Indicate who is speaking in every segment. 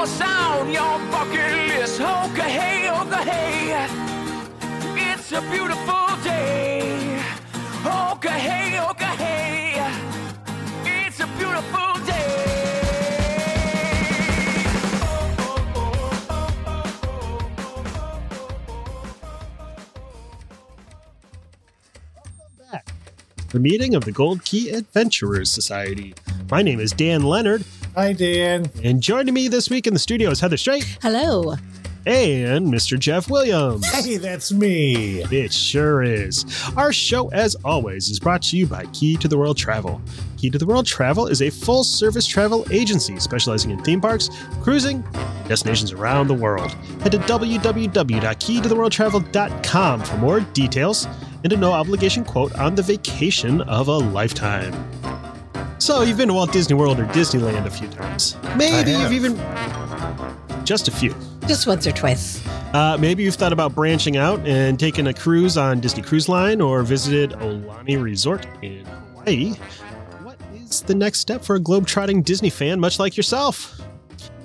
Speaker 1: what's on your bucket list. Hey, hey. It's a beautiful day. Hey, hey. It's a beautiful day.
Speaker 2: Back the meeting of the Gold Key Adventurers Society. My name is Dan Leonard,
Speaker 3: Hi, Dan.
Speaker 2: and joining me this week in the studio is Heather Straight
Speaker 4: Hello.
Speaker 2: and Mr. Jeff Williams.
Speaker 3: Hey, that's me.
Speaker 2: It sure is. Our show, as always, is brought to you by Key to the World Travel. Key to the World Travel is a full service travel agency specializing in theme parks, cruising, destinations around the world. Head to www.keytotheworldtravel.com for more details and a no obligation quote on the vacation of a lifetime. So, you've been to Walt Disney World or Disneyland a few times. Maybe
Speaker 3: have.
Speaker 2: you've even. Just a few.
Speaker 4: Just once or twice.
Speaker 2: Uh, maybe you've thought about branching out and taking a cruise on Disney Cruise Line or visited Aulani Resort in Hawaii. What is the next step for a globetrotting Disney fan much like yourself?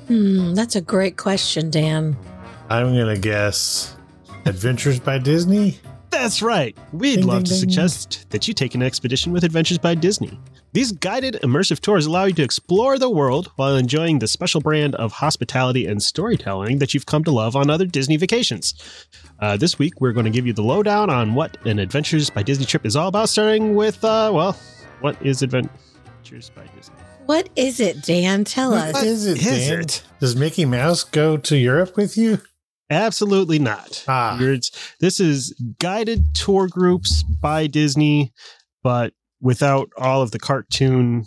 Speaker 4: Hmm, that's a great question, Dan.
Speaker 3: I'm going to guess Adventures by Disney.
Speaker 2: That's right. We'd
Speaker 3: Ding,
Speaker 2: love
Speaker 3: ding,
Speaker 2: to
Speaker 3: ding.
Speaker 2: suggest that you take an expedition with Adventures by Disney. These guided immersive tours allow you to explore the world while enjoying the special brand of hospitality and storytelling that you've come to love on other Disney vacations. Uh, this week, we're going to give you the lowdown on what an Adventures by Disney trip is all about, starting with, uh, well, what is Adventures by Disney?
Speaker 4: What is it, Dan? Tell
Speaker 3: What
Speaker 4: us.
Speaker 3: What is it,
Speaker 2: is
Speaker 3: Dan?
Speaker 2: it?
Speaker 3: Does Mickey Mouse go to Europe with you?
Speaker 2: Absolutely not.
Speaker 3: Ah.
Speaker 2: This is guided tour groups by Disney, but without all of the cartoon.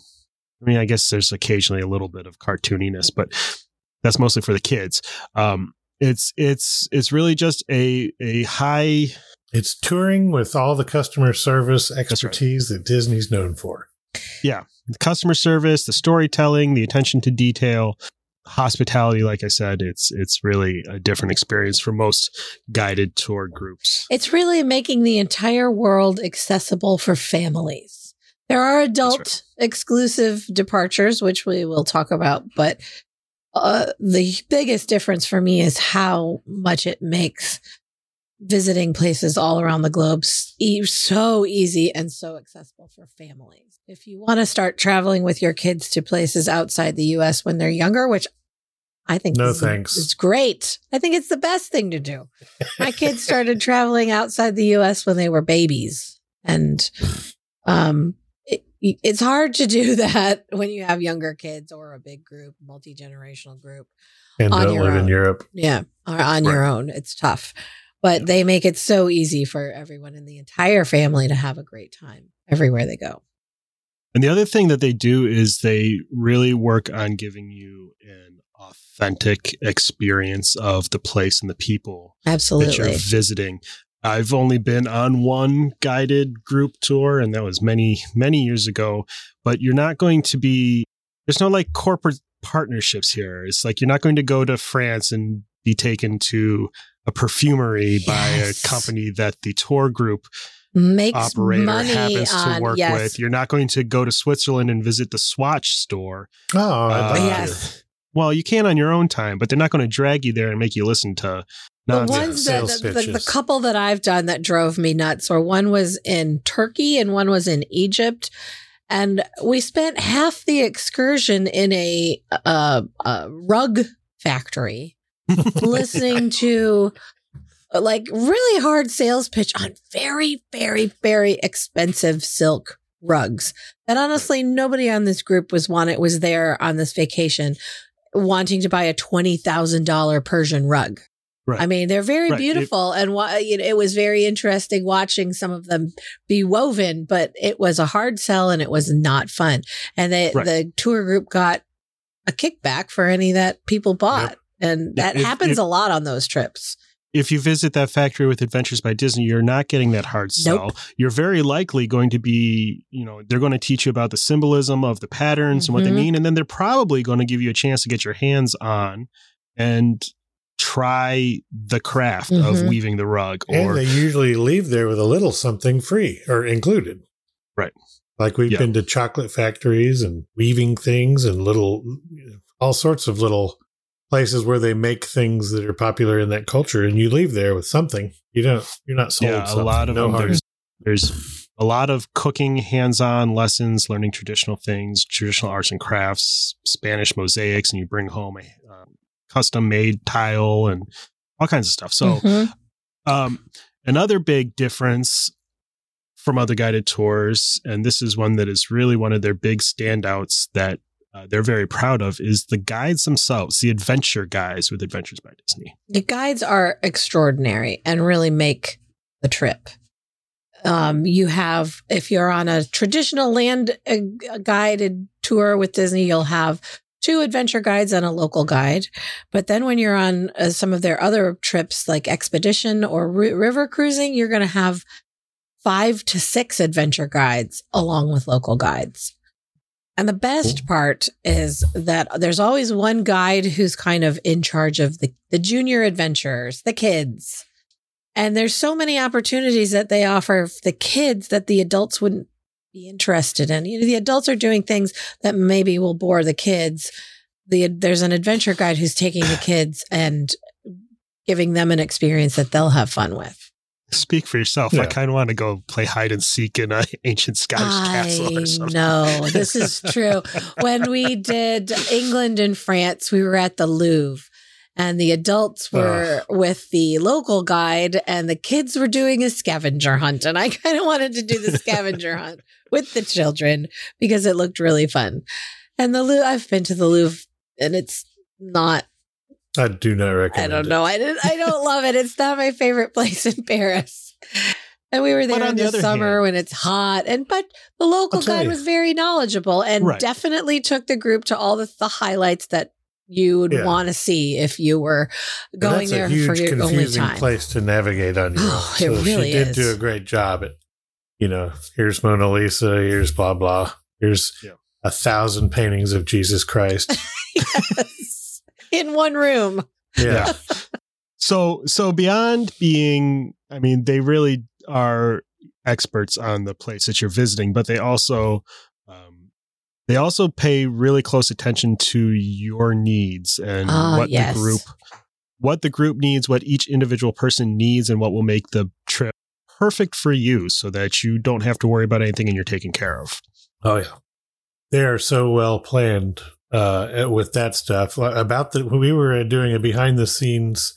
Speaker 2: I mean, I guess there's occasionally a little bit of cartooniness, but that's mostly for the kids. Um, it's it's it's really just a a high
Speaker 3: It's touring with all the customer service
Speaker 2: right.
Speaker 3: expertise that Disney's known for.
Speaker 2: Yeah, the customer service, the storytelling, the attention to detail, hospitality. Like I said, it's it's really a different experience for most guided tour groups.
Speaker 4: It's really making the entire world accessible for families. There are adult exclusive departures, which we will talk about, but uh, the biggest difference for me is how much it makes visiting places all around the globe e- so easy and so accessible for families. If you want to start traveling with your kids to places outside the US when they're younger, which I think
Speaker 3: No
Speaker 4: is-
Speaker 3: thanks.
Speaker 4: It's great. I think it's the best thing to do. My kids started traveling outside the US when they were babies. And um it's hard to do that when you have younger kids or a big group, multi-generational group.
Speaker 3: And
Speaker 4: On
Speaker 3: don't
Speaker 4: your
Speaker 3: live in
Speaker 4: own.
Speaker 3: Europe.
Speaker 4: Yeah, or on your own. It's tough. But they make it so easy for everyone in the entire family to have a great time everywhere they go.
Speaker 2: And the other thing that they do is they really work on giving you an authentic experience of the place and the people
Speaker 4: Absolutely.
Speaker 2: that you're visiting. I've only been on one guided group tour, and that was many, many years ago. But you're not going to be, there's no like corporate partnerships here. It's like you're not going to go to France and be taken to a perfumery by a company that the tour group
Speaker 4: Makes
Speaker 2: operator
Speaker 4: money
Speaker 2: happens
Speaker 4: on
Speaker 2: to work
Speaker 4: yes.
Speaker 2: with. You're not going to go to Switzerland and visit the Swatch store.
Speaker 3: Oh, I'd
Speaker 2: Uh,
Speaker 3: like
Speaker 4: yes.
Speaker 2: Well, you can on your own time, but they're not going to drag you there and make you listen to
Speaker 4: The
Speaker 2: nonsense.
Speaker 4: ones that
Speaker 3: Sales
Speaker 4: the, the, the couple that I've done that drove me nuts, or one was in Turkey and one was in Egypt, and we spent half the excursion in a, uh a rug factory, listening to like really hard sales pitch on very, very, very expensive silk rugs. That honestly, nobody on this group was one wanted was there on this vacation wanting to buy a twenty thousand dollar Persian rug.
Speaker 2: Right.
Speaker 4: I mean, they're very
Speaker 2: Right. It-
Speaker 4: beautiful, and wa- you know, it was very interesting watching some of them be woven. But it was a hard sell, and it was not fun. And they,
Speaker 2: Right.
Speaker 4: the tour group got a kickback for any that people bought. And that
Speaker 2: If-
Speaker 4: happens
Speaker 2: if-
Speaker 4: a lot on those trips.
Speaker 2: If you visit that factory with Adventures by Disney, you're not getting that hard sell.
Speaker 4: Nope.
Speaker 2: You're very likely going to be, you know, they're going to teach you about the symbolism of the patterns and what they
Speaker 4: Mhm.
Speaker 2: mean. And then they're probably going to give you a chance to get your hands on and try the craft of
Speaker 4: Mhm.
Speaker 2: weaving the rug
Speaker 3: And
Speaker 2: or
Speaker 3: they usually leave there with a little something free or included.
Speaker 2: Right.
Speaker 3: Like we've
Speaker 2: Yeah.
Speaker 3: been to chocolate factories and weaving things and little, all sorts of little places where they make things that are popular in that culture. And you leave there with something. You don't, you're not sold.
Speaker 2: yeah, a
Speaker 3: something.
Speaker 2: lot of
Speaker 3: No
Speaker 2: them.
Speaker 3: hard-
Speaker 2: There's, there's a lot of cooking hands-on lessons, learning traditional things, traditional arts and crafts, Spanish mosaics, and you bring home a um, custom-made tile and all kinds of stuff. So.
Speaker 4: Mhm.
Speaker 2: Um, another big difference from other guided tours, and this is one that is really one of their big standouts that uh, they're very proud of, is the guides themselves, the adventure guides with Adventures by Disney.
Speaker 4: the guides are extraordinary and really make the trip. Um, you have, if you're on a traditional land uh, guided tour with Disney, you'll have two adventure guides and a local guide. But then when you're on uh, some of their other trips, like expedition or ri- river cruising, you're going to have five to six adventure guides along with local guides. And the best part is that there's always one guide who's kind of in charge of the, the junior adventurers, the kids. And there's so many opportunities that they offer the kids that the adults wouldn't be interested in. You know, the adults are doing things that maybe will bore the kids. The, there's an adventure guide who's taking the kids and giving them an experience that they'll have fun with.
Speaker 2: Speak for yourself. I kind of want to go play hide and seek in an ancient Scottish castle or
Speaker 4: I
Speaker 2: something.
Speaker 4: know this is true. when we did England and France, we were at the Louvre, and the adults were with the local guide, and the kids were doing a scavenger hunt. And I kind of wanted to do the scavenger hunt with the children because it looked really fun. And the Louvre, I've been to the Louvre, and it's not
Speaker 3: I do not recommend.
Speaker 4: I don't
Speaker 3: it.
Speaker 4: know. I didn't. I don't love it. It's not my favorite place in Paris. And we were there in
Speaker 2: the
Speaker 4: the, summer
Speaker 2: hand-
Speaker 4: when it's hot. And but the local guide
Speaker 3: you.
Speaker 4: was very knowledgeable and
Speaker 2: Right.
Speaker 4: definitely took the group to all the, the highlights that you would
Speaker 3: Yeah.
Speaker 4: want to see if you were
Speaker 3: And
Speaker 4: going
Speaker 3: that's
Speaker 4: there
Speaker 3: a huge,
Speaker 4: for your only
Speaker 3: confusing
Speaker 4: time.
Speaker 3: place to navigate on your own.
Speaker 4: Oh, it
Speaker 3: so
Speaker 4: really
Speaker 3: she did
Speaker 4: is.
Speaker 3: do a great job at, you know, here's Mona Lisa, here's blah blah, here's
Speaker 2: Yeah.
Speaker 3: a thousand paintings of Jesus Christ.
Speaker 4: Yes. In one room.
Speaker 3: Yeah,
Speaker 2: So, so beyond being, I mean, they really are experts on the place that you're visiting, but they also, um, they also pay really close attention to your needs and
Speaker 4: Ah,
Speaker 2: what
Speaker 4: yes.
Speaker 2: the group, what the group needs, what each individual person needs, and what will make the trip perfect for you, so that you don't have to worry about anything and you're taken care of.
Speaker 3: oh yeah, they are so well planned uh, with that stuff. About the we were doing a behind the scenes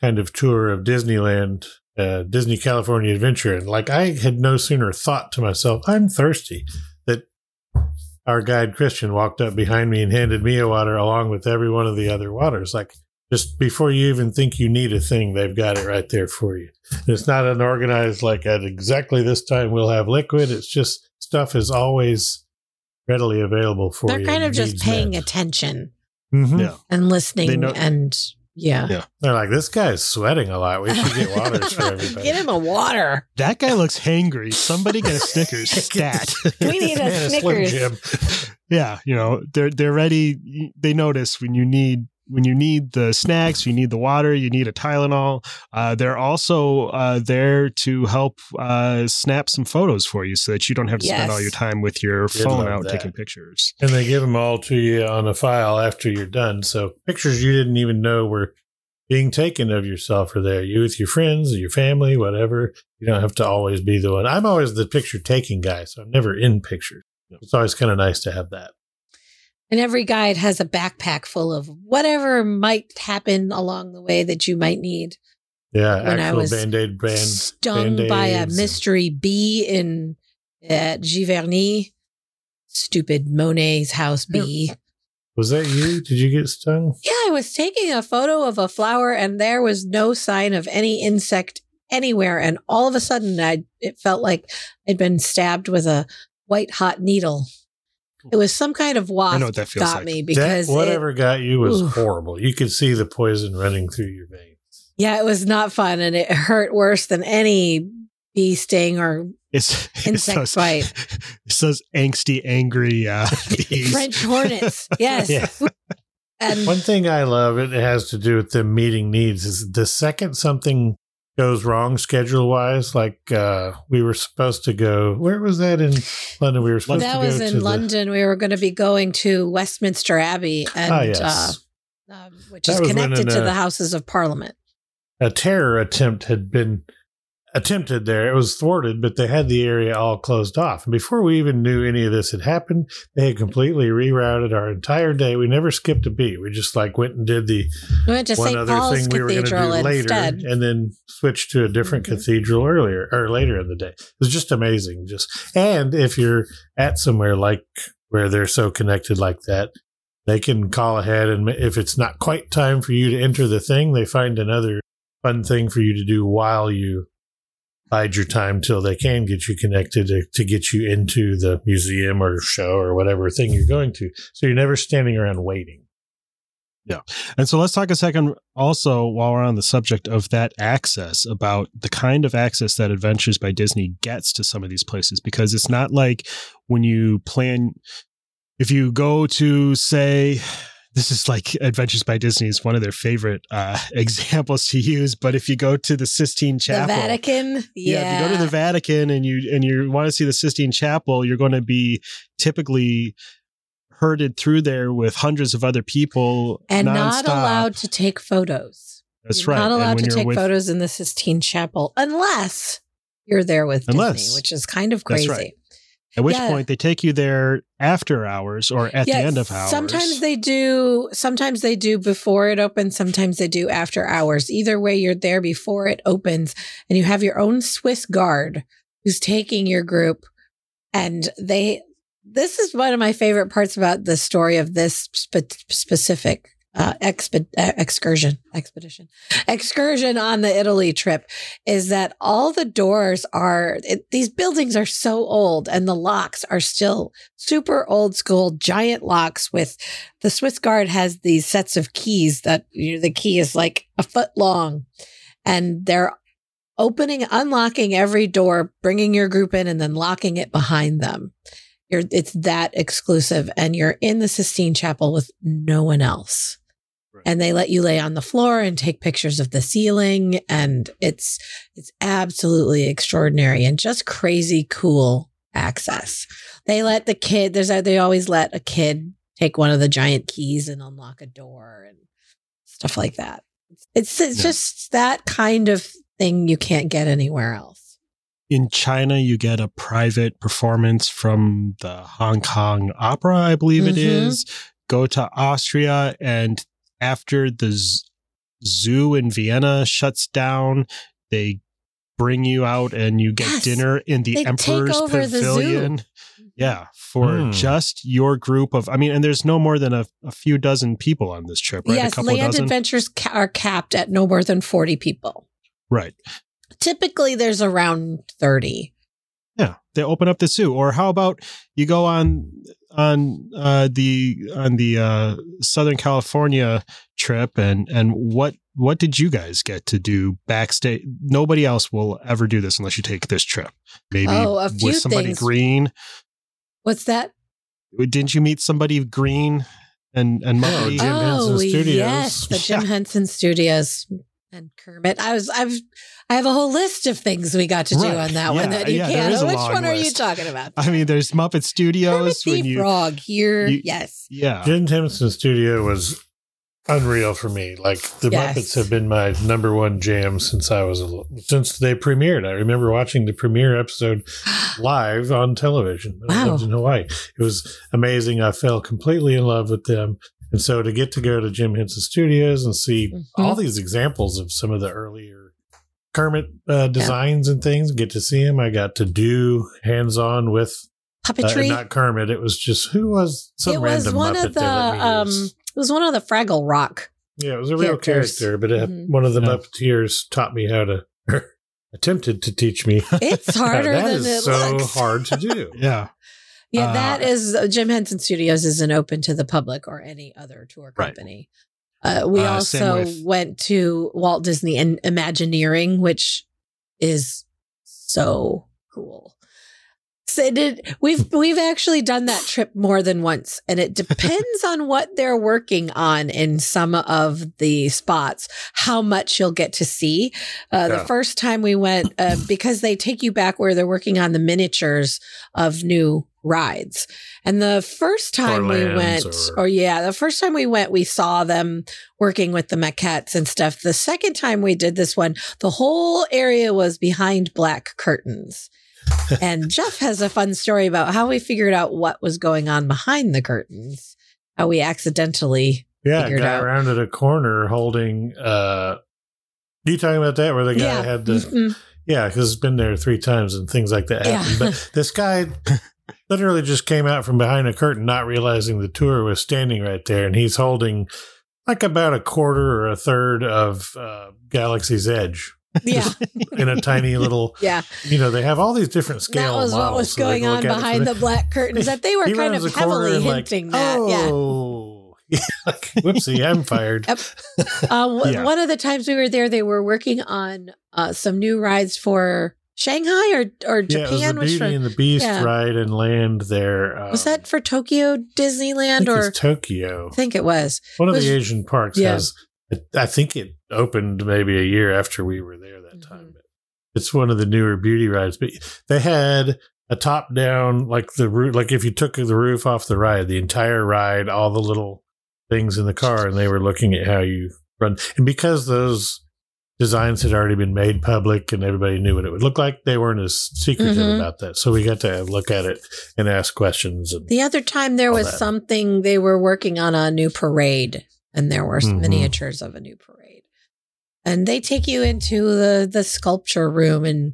Speaker 3: kind of tour of Disneyland, uh, Disney California Adventure, and like I had no sooner thought to myself, I'm thirsty, that our guide Christian walked up behind me and handed me a water along with every one of the other waters. Like just before you even think you need a thing, they've got it right there for you. And it's not an organized like at exactly this time we'll have liquid. It's just stuff is always readily available for you They're
Speaker 4: kind of just paying
Speaker 3: met.
Speaker 4: attention
Speaker 3: Mhm.
Speaker 2: Yeah.
Speaker 4: and listening
Speaker 2: know-
Speaker 4: and yeah.
Speaker 2: Yeah.
Speaker 3: They're like, this guy's sweating a lot. We should get waters for everybody.
Speaker 4: Get him a water.
Speaker 2: That guy looks hangry. Somebody get a Snickers stat.
Speaker 4: We need a
Speaker 3: Man, Slim
Speaker 4: Snickers.
Speaker 3: Jim.
Speaker 2: yeah, you know, they're they're ready. They notice when you need when you need the snacks, you need the water, you need a Tylenol. Uh, they're also uh, there to help uh, snap some photos for you, so that you don't have to spend all your time with your
Speaker 3: Did
Speaker 2: phone out
Speaker 3: that.
Speaker 2: taking pictures.
Speaker 3: And they give them all to you on a file after you're done. So pictures you didn't even know were being taken of yourself are there. You with your friends, your family, whatever. You don't have to always be the one. I'm always the picture taking guy, so I'm never in pictures. It's always kind of nice to have that.
Speaker 4: And every guide has a backpack full of whatever might happen along the way that you might need.
Speaker 3: Yeah,
Speaker 4: When I was
Speaker 3: band-aid band.
Speaker 4: Stung by a
Speaker 3: Band-Aids
Speaker 4: mystery bee in at Giverny. Stupid Monet's house bee.
Speaker 3: Was that you? Did you get stung?
Speaker 4: Yeah, I was taking a photo of a flower and there was no sign of any insect anywhere. And all of a sudden, I it felt like I'd been stabbed with a white hot needle. It was some kind of wasp
Speaker 2: I know what that feels
Speaker 4: got
Speaker 2: like.
Speaker 4: me
Speaker 3: That-
Speaker 4: because it-
Speaker 3: whatever got you was
Speaker 4: Oof.
Speaker 3: horrible. You could see the poison running through your veins.
Speaker 4: yeah, it was not fun and it hurt worse than any bee sting or
Speaker 2: It's, it's
Speaker 4: Insect
Speaker 2: those,
Speaker 4: bite.
Speaker 2: It's those angsty, angry uh, bees.
Speaker 4: French hornets. Yes.
Speaker 2: Yeah.
Speaker 4: And
Speaker 3: One thing I love, it has to do with them meeting needs, is the second something goes wrong schedule wise, like uh, we were supposed to go, where was that in London? We were supposed
Speaker 4: that
Speaker 3: to go
Speaker 4: was
Speaker 3: to
Speaker 4: in
Speaker 3: the-
Speaker 4: London. We were going to be going to Westminster Abbey and
Speaker 3: Ah, yes.
Speaker 4: uh, um, which
Speaker 3: That
Speaker 4: is connected to
Speaker 3: uh,
Speaker 4: the Houses of Parliament.
Speaker 3: a terror attempt had been attempted there. It was thwarted, but they had the area all closed off. And before we even knew any of this had happened, they had completely rerouted our entire day. We never skipped a beat. We just like went and did the
Speaker 4: We went to
Speaker 3: one
Speaker 4: St.
Speaker 3: other
Speaker 4: Paul's
Speaker 3: thing we were going to do later,
Speaker 4: instead.
Speaker 3: and then switch to a different
Speaker 4: Mhm.
Speaker 3: cathedral earlier or later in the day. It was just amazing. Just and if you're at somewhere like where they're so connected like that, they can call ahead, and if it's not quite time for you to enter the thing, they find another fun thing for you to do while you bide your time till they can get you connected to, to get you into the museum or show or whatever thing you're going to. So you're never standing around waiting. Yeah.
Speaker 2: And so let's talk a second also while we're on the subject of that access about the kind of access that Adventures by Disney gets to some of these places because it's not like when you plan if you go to say this is like Adventures by Disney is one of their favorite uh, examples to use, but if you go to the Sistine Chapel,
Speaker 4: The Vatican. Yeah.
Speaker 2: yeah, if you go to the Vatican and you and you want to see the Sistine Chapel, you're going to be typically herded through there with hundreds of other people
Speaker 4: and not allowed to take photos.
Speaker 2: That's
Speaker 4: You're
Speaker 2: right.
Speaker 4: Not allowed to take
Speaker 2: with-
Speaker 4: photos in the Sistine Chapel unless you're there with
Speaker 2: Unless.
Speaker 4: Disney, which is kind of crazy.
Speaker 2: right. At which
Speaker 4: Yeah.
Speaker 2: point they take you there after hours or at the end of hours.
Speaker 4: Sometimes they do. Sometimes they do before it opens. Sometimes they do after hours. Either way, you're there before it opens, and you have your own Swiss guard who's taking your group. And they, this is one of my favorite parts about the story of this spe- specific uh, exp- uh, excursion, expedition, excursion on the Italy trip is that all the doors are, it, these buildings are so old and the locks are still super old school giant locks with the Swiss Guard has these sets of keys that you know, the key is like a foot long and they're opening, unlocking every door, bringing your group in and then locking it behind them. You're, it's that exclusive and you're in the Sistine Chapel with no one else.
Speaker 2: Right.
Speaker 4: And they let you lay on the floor and take pictures of the ceiling. And it's, it's absolutely extraordinary and just crazy cool access. They let the kid, there's a, they always let a kid take one of the giant keys and unlock a door and stuff like that. It's, it's
Speaker 2: Yeah.
Speaker 4: just that kind of thing you can't get anywhere else.
Speaker 2: in China, you get a private performance from the Hong Kong Opera, I believe it
Speaker 4: Mhm.
Speaker 2: is. Go to Austria, and after the z- zoo in Vienna shuts down, they bring you out and you get
Speaker 4: Yes.
Speaker 2: dinner in the Emperor's
Speaker 4: over the.
Speaker 2: Pavilion. Yeah, for
Speaker 3: Hmm.
Speaker 2: just your group of, I mean, and there's no more than a, a few dozen people on this trip, right? a
Speaker 4: yes,
Speaker 2: couple
Speaker 4: land
Speaker 2: dozen.
Speaker 4: adventures ca- are capped at no more than 40 people.
Speaker 2: right.
Speaker 4: Typically, there's around 30.
Speaker 2: Yeah, they open up the zoo. Or how about you go on on uh, the on the uh, Southern California trip and and what what did you guys get to do backstage? Nobody else will ever do this unless you take this trip. Maybe
Speaker 4: Oh, a few
Speaker 2: with somebody
Speaker 4: things.
Speaker 2: green.
Speaker 4: What's that?
Speaker 2: Didn't you meet somebody green and and
Speaker 3: Oh,
Speaker 2: Muppety?
Speaker 3: Jim Henson Studios.
Speaker 4: yes, the Jim
Speaker 2: Yeah.
Speaker 4: Henson Studios and Kermit. I was, I've, I have a whole list of things we got to do
Speaker 2: Right.
Speaker 4: on that
Speaker 2: Yeah,
Speaker 4: one that you
Speaker 2: yeah,
Speaker 4: can't.
Speaker 2: is a
Speaker 4: Which
Speaker 2: long
Speaker 4: one are you talking about?
Speaker 2: I mean, there's Muppet
Speaker 4: Kermit
Speaker 2: Studios
Speaker 4: the
Speaker 2: when you
Speaker 4: Frog here.
Speaker 2: you-
Speaker 4: yes.
Speaker 2: yeah.
Speaker 3: Jim Henson Studio was unreal for me. Like the
Speaker 4: Yes.
Speaker 3: Muppets have been my number one jam since I was a little, since they premiered. I remember watching the premiere episode live on television. I
Speaker 4: Wow.
Speaker 3: lived in Hawaii. It was amazing. I fell completely in love with them. And so to get to go to Jim Henson Studios and see
Speaker 4: Mhm.
Speaker 3: all these examples of some of the earlier Kermit uh, designs and things, get to see him. I got to do hands on with uh,
Speaker 4: Puppetry.
Speaker 3: not Kermit. It was just who was some
Speaker 4: it was
Speaker 3: random
Speaker 4: one
Speaker 3: Muppet
Speaker 4: of the,
Speaker 3: they let me
Speaker 4: um, it was one of the Fraggle Rock.
Speaker 3: Yeah, it was a real
Speaker 4: characters.
Speaker 3: character, but it,
Speaker 4: Mhm.
Speaker 3: one of the
Speaker 2: Yeah.
Speaker 3: Muppeteers taught me how to, attempted to teach me.
Speaker 4: It's harder
Speaker 3: That
Speaker 4: than
Speaker 3: is
Speaker 4: it
Speaker 3: so
Speaker 4: looks.
Speaker 3: hard to do.
Speaker 2: Yeah.
Speaker 4: Yeah,
Speaker 2: Uh,
Speaker 4: that is uh, Jim Henson Studios isn't open to the public or any other tour
Speaker 2: Right.
Speaker 4: company. Uh, we
Speaker 2: Uh,
Speaker 4: also
Speaker 2: with-
Speaker 4: went to Walt Disney and Imagineering, which is so cool. So it did, we've we've actually done that trip more than once, and it depends on what they're working on in some of the spots, how much you'll get to see. Uh, The first time we went, uh, because they take you back where they're working on the miniatures of new rides, and the first time we went,
Speaker 3: or-
Speaker 4: or yeah, the first time we went, we saw them working with the maquettes and stuff. The second time we did this one, the whole area was behind black curtains. And Jeff has a fun story about how we figured out what was going on behind the curtains, how we accidentally.
Speaker 3: Yeah,
Speaker 4: figured
Speaker 3: guy
Speaker 4: out.
Speaker 3: around at a corner holding. uh You talking about that where the guy
Speaker 4: yeah.
Speaker 3: had the
Speaker 4: Mhm.
Speaker 3: yeah because it's been there three times and things like that
Speaker 4: Yeah.
Speaker 3: But this guy literally just came out from behind a curtain, not realizing the tour was standing right there, and he's holding like about a quarter or a third of uh, Galaxy's Edge
Speaker 4: yeah.
Speaker 3: in a tiny little.
Speaker 4: Yeah.
Speaker 3: You know, they have all these different scale.
Speaker 4: That was what was going
Speaker 3: can
Speaker 4: on
Speaker 3: look at it from
Speaker 4: behind the black curtains that they were
Speaker 3: He
Speaker 4: kind of heavily
Speaker 3: and like,
Speaker 4: hinting that.
Speaker 3: Oh, yeah. like, whoopsie, I'm fired.
Speaker 4: Yep. Uh,
Speaker 2: Yeah.
Speaker 4: One of the times we were there, they were working on uh, some new rides for Shanghai or or Japan
Speaker 3: Yeah, it was the Beauty and the Beast
Speaker 4: yeah.
Speaker 3: ride and land there. Um,
Speaker 4: was that for Tokyo Disneyland or
Speaker 3: it's Tokyo?
Speaker 4: I think it was.
Speaker 3: One of
Speaker 4: was-
Speaker 3: the Asian parks
Speaker 4: Yeah.
Speaker 3: has. I think it opened maybe a year after we were there that
Speaker 4: Mhm.
Speaker 3: time. But it's one of the newer beauty rides. But they had a top down, like the roof. Like if you took the roof off the ride, the entire ride, all the little things in the car, and they were looking at how you run. And because those designs had already been made public and everybody knew what it would look like, they weren't as secretive
Speaker 4: Mhm.
Speaker 3: about that. So we got to look at it and ask questions. And
Speaker 4: The other time there was
Speaker 3: that.
Speaker 4: something they were working on a new parade, and there were
Speaker 3: Mhm.
Speaker 4: miniatures of a new parade. And they take you into the the sculpture room and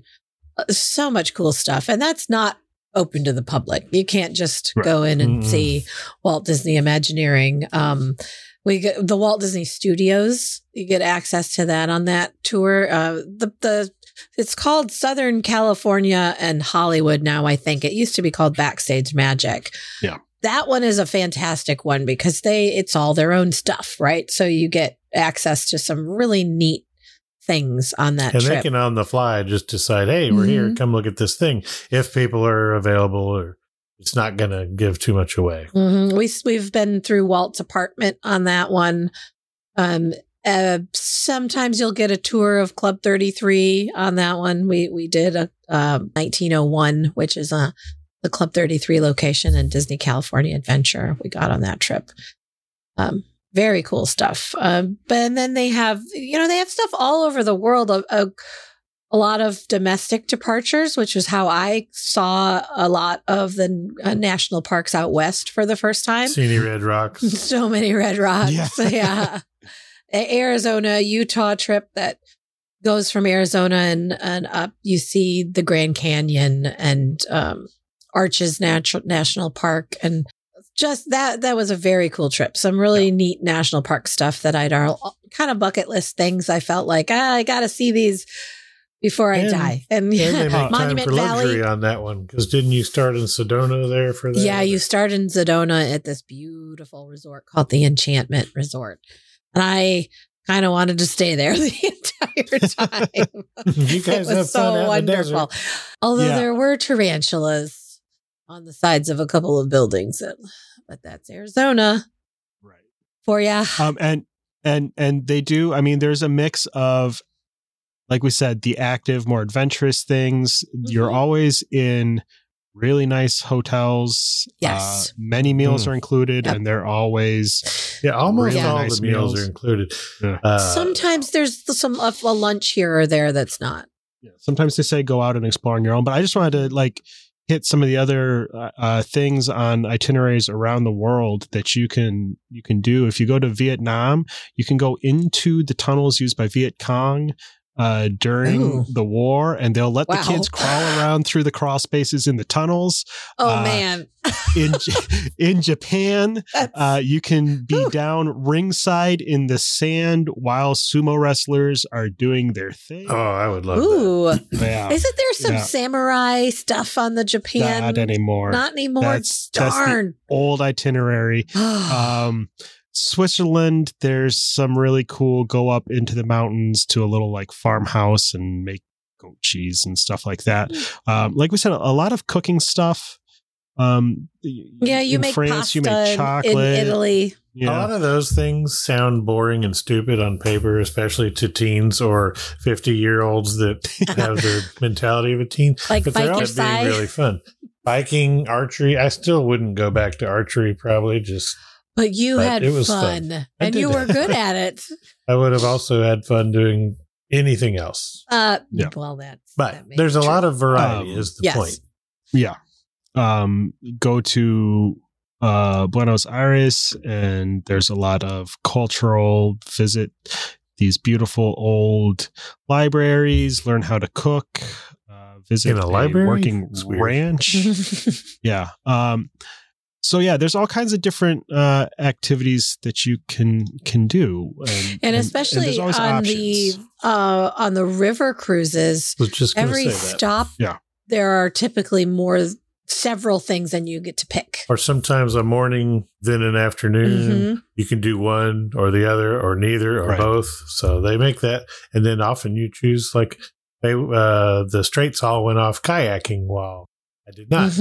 Speaker 4: uh, so much cool stuff. And that's not open to the public. You can't just
Speaker 2: Right.
Speaker 4: go in and
Speaker 3: Mm-mm.
Speaker 4: see Walt Disney Imagineering. Um, we get the Walt Disney Studios. You get access to that on that tour. Uh, the the it's called Southern California and Hollywood now. I think it used to be called Backstage Magic.
Speaker 2: Yeah.
Speaker 4: That one is a fantastic one because they it's all their own stuff, right? So you get access to some really neat things on that
Speaker 3: and
Speaker 4: trip.
Speaker 3: they can on the fly just decide, hey, we're here,
Speaker 4: Mhm.
Speaker 3: come look at this thing. If people are available, or it's not going to give too much away.
Speaker 4: hmm We we've been through Walt's apartment on that one. Um, uh, sometimes you'll get a tour of Club Thirty Three on that one. We we did a um, 1901, which is a the Club Thirty Three location in Disney California Adventure. We got on that trip. Um, very cool stuff. Um, but and then they have you know they have stuff all over the world. A, a, a lot of domestic departures, which is how I saw a lot of the uh, national parks out west for the first time.
Speaker 3: So many red rocks?
Speaker 4: so many red rocks.
Speaker 2: Yeah.
Speaker 4: Yeah. Arizona, Utah trip that goes from Arizona and, and up. You see the Grand Canyon and um, Arches Natural National Park and just that that was a very cool trip. Some really neat national park stuff that I'd all kind of bucket list things. I felt like ah, I got to see these before I die. And
Speaker 3: And time
Speaker 4: Monument
Speaker 3: for luxury
Speaker 4: Valley.
Speaker 3: on that one because didn't you start in Sedona there for that?
Speaker 4: Yeah, you start in Sedona at this beautiful resort called the Enchantment Resort. And I kind of wanted to stay there the entire time.
Speaker 3: You guys
Speaker 4: it
Speaker 3: have
Speaker 4: so
Speaker 3: fun out in the
Speaker 4: wonderful. Although
Speaker 2: Yeah.
Speaker 4: there were tarantulas on the sides of a couple of buildings, and- but that's Arizona
Speaker 2: Right.
Speaker 4: for ya.
Speaker 2: Um, and and and they do. I mean, there's a mix of, like we said, the active, more adventurous things. You're
Speaker 4: Mhm.
Speaker 2: always in really nice hotels.
Speaker 4: Yes.
Speaker 2: Uh, many meals
Speaker 3: Mm.
Speaker 2: are included,
Speaker 4: Yep.
Speaker 2: and they're always
Speaker 3: Yeah, almost
Speaker 2: Really
Speaker 3: all
Speaker 2: nice
Speaker 3: the meals,
Speaker 2: meals.
Speaker 3: are included.
Speaker 2: Yeah.
Speaker 3: Uh,
Speaker 4: Sometimes there's some a, a lunch here or there that's not.
Speaker 2: Yeah. Sometimes they say go out and explore on your own, but I just wanted to like hit some of the other uh, uh, things on itineraries around the world that you can you can do. If you go to Vietnam, you can go into the tunnels used by Viet Cong uh, during
Speaker 4: Ooh.
Speaker 2: the war, and they'll let
Speaker 4: Wow.
Speaker 2: the kids crawl around through the crawl spaces in the tunnels.
Speaker 4: Oh
Speaker 2: Uh,
Speaker 4: man.
Speaker 2: In in Japan, uh, you can be
Speaker 4: Whew.
Speaker 2: down ringside in the sand while sumo wrestlers are doing their thing.
Speaker 3: Oh, I would love that.
Speaker 4: Ooh.
Speaker 2: yeah,
Speaker 4: Isn't there some
Speaker 2: Yeah.
Speaker 4: samurai stuff on the Japan?
Speaker 2: not anymore.
Speaker 4: Not anymore.
Speaker 2: That's- that's the-
Speaker 4: Darn.
Speaker 2: Old itinerary. um switzerland there's some really cool go up into the mountains to a little like farmhouse and make goat cheese and stuff like that um like we said a lot of cooking stuff um
Speaker 4: yeah, you
Speaker 2: in
Speaker 4: make
Speaker 2: france
Speaker 4: pasta
Speaker 2: you make chocolate
Speaker 4: in Italy.
Speaker 2: you
Speaker 3: A lot of those things sound boring and stupid on paper, especially to teens or 50 year olds that have the mentality of a teen.
Speaker 4: Like
Speaker 3: but they're all being really fun. Biking, archery. I still wouldn't go back to archery, probably. Just
Speaker 4: But you
Speaker 3: But
Speaker 4: had
Speaker 3: it was
Speaker 4: fun,
Speaker 3: fun.
Speaker 4: And you
Speaker 3: did.
Speaker 4: were good at it.
Speaker 3: I would have also had fun doing anything else.
Speaker 4: Uh,
Speaker 2: Yeah.
Speaker 4: Well, that's
Speaker 3: But
Speaker 4: that
Speaker 3: there's a
Speaker 4: true.
Speaker 3: lot of variety,
Speaker 2: Um,
Speaker 3: is the
Speaker 4: yes.
Speaker 3: point.
Speaker 2: yeah um go to uh buenos aires and there's a lot of cultural visit these beautiful old libraries learn how to cook uh, visit
Speaker 3: In a library?
Speaker 2: working
Speaker 3: It's
Speaker 2: ranch yeah um so yeah there's all kinds of different uh activities that you can can do and,
Speaker 4: and especially
Speaker 2: there's always
Speaker 4: on
Speaker 2: options.
Speaker 4: the uh on the river cruises
Speaker 3: just
Speaker 4: every
Speaker 3: say that.
Speaker 4: stop
Speaker 2: Yeah.
Speaker 4: there are typically more several things and you get to pick
Speaker 3: Or sometimes a morning, then an afternoon.
Speaker 4: Mhm.
Speaker 3: You can do one or the other or neither or
Speaker 2: Right.
Speaker 3: both. So they make that. And then often you choose like they uh the Straights all went off kayaking while I did not.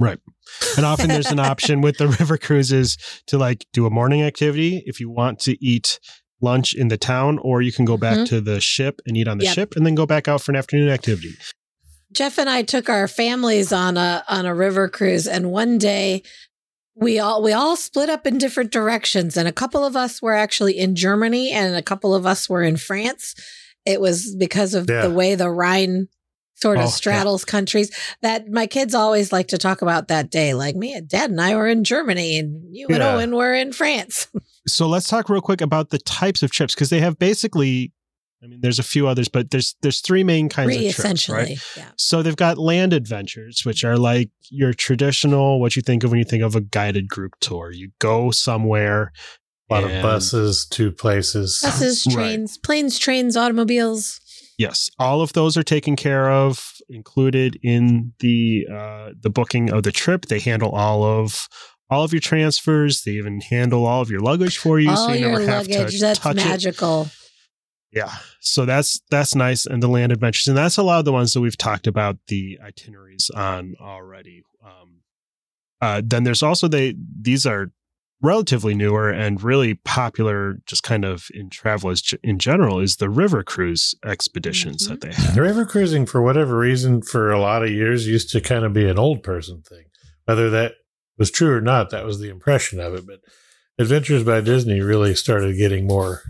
Speaker 4: Mhm.
Speaker 2: and often there's an option with the river cruises to like do a morning activity if you want to eat lunch in the town or you can go back
Speaker 4: Mhm.
Speaker 2: to the ship and eat on the
Speaker 4: Yep.
Speaker 2: ship and then go back out for an afternoon activity
Speaker 4: Jeff and I took our families on a on a river cruise and one day we all we all split up in different directions and a couple of us were actually in Germany and a couple of us were in France. It was because of
Speaker 3: Yeah.
Speaker 4: the way the Rhine sort of
Speaker 2: Oh, yeah.
Speaker 4: straddles countries that my kids always like to talk about that day. Like me and dad and I were in Germany and you and Owen were in France.
Speaker 2: so let's talk real quick about the types of trips because they have basically i mean there's a few others but there's there's three main kinds
Speaker 4: Three
Speaker 2: of trips
Speaker 4: essentially.
Speaker 2: right
Speaker 4: Yeah.
Speaker 2: so they've got land adventures which are like your traditional what you think of when you think of a guided group tour you go somewhere
Speaker 3: A lot
Speaker 2: and-
Speaker 3: of buses to places.
Speaker 4: Buses,
Speaker 2: Right.
Speaker 4: trains, planes, trains, automobiles.
Speaker 2: Yes, all of those are taken care of, included in the uh, the booking of the trip. They handle all of all of your transfers. They even handle all of your luggage for you,
Speaker 4: all
Speaker 2: so you
Speaker 4: your
Speaker 2: never have
Speaker 4: luggage.
Speaker 2: to
Speaker 4: That's
Speaker 2: touch it.
Speaker 4: That's magical.
Speaker 2: Yeah, so that's that's nice, and the land adventures, and that's a lot of the ones that we've talked about the itineraries on already. Um, uh, then there's also they these are relatively newer and really popular, just kind of in travel as, in general, is the river cruise expeditions
Speaker 4: Mhm.
Speaker 2: that they have.
Speaker 3: River cruising, for whatever reason, for a lot of years used to kind of be an old person thing. Whether that was true or not, that was the impression of it. But Adventures by Disney really started getting more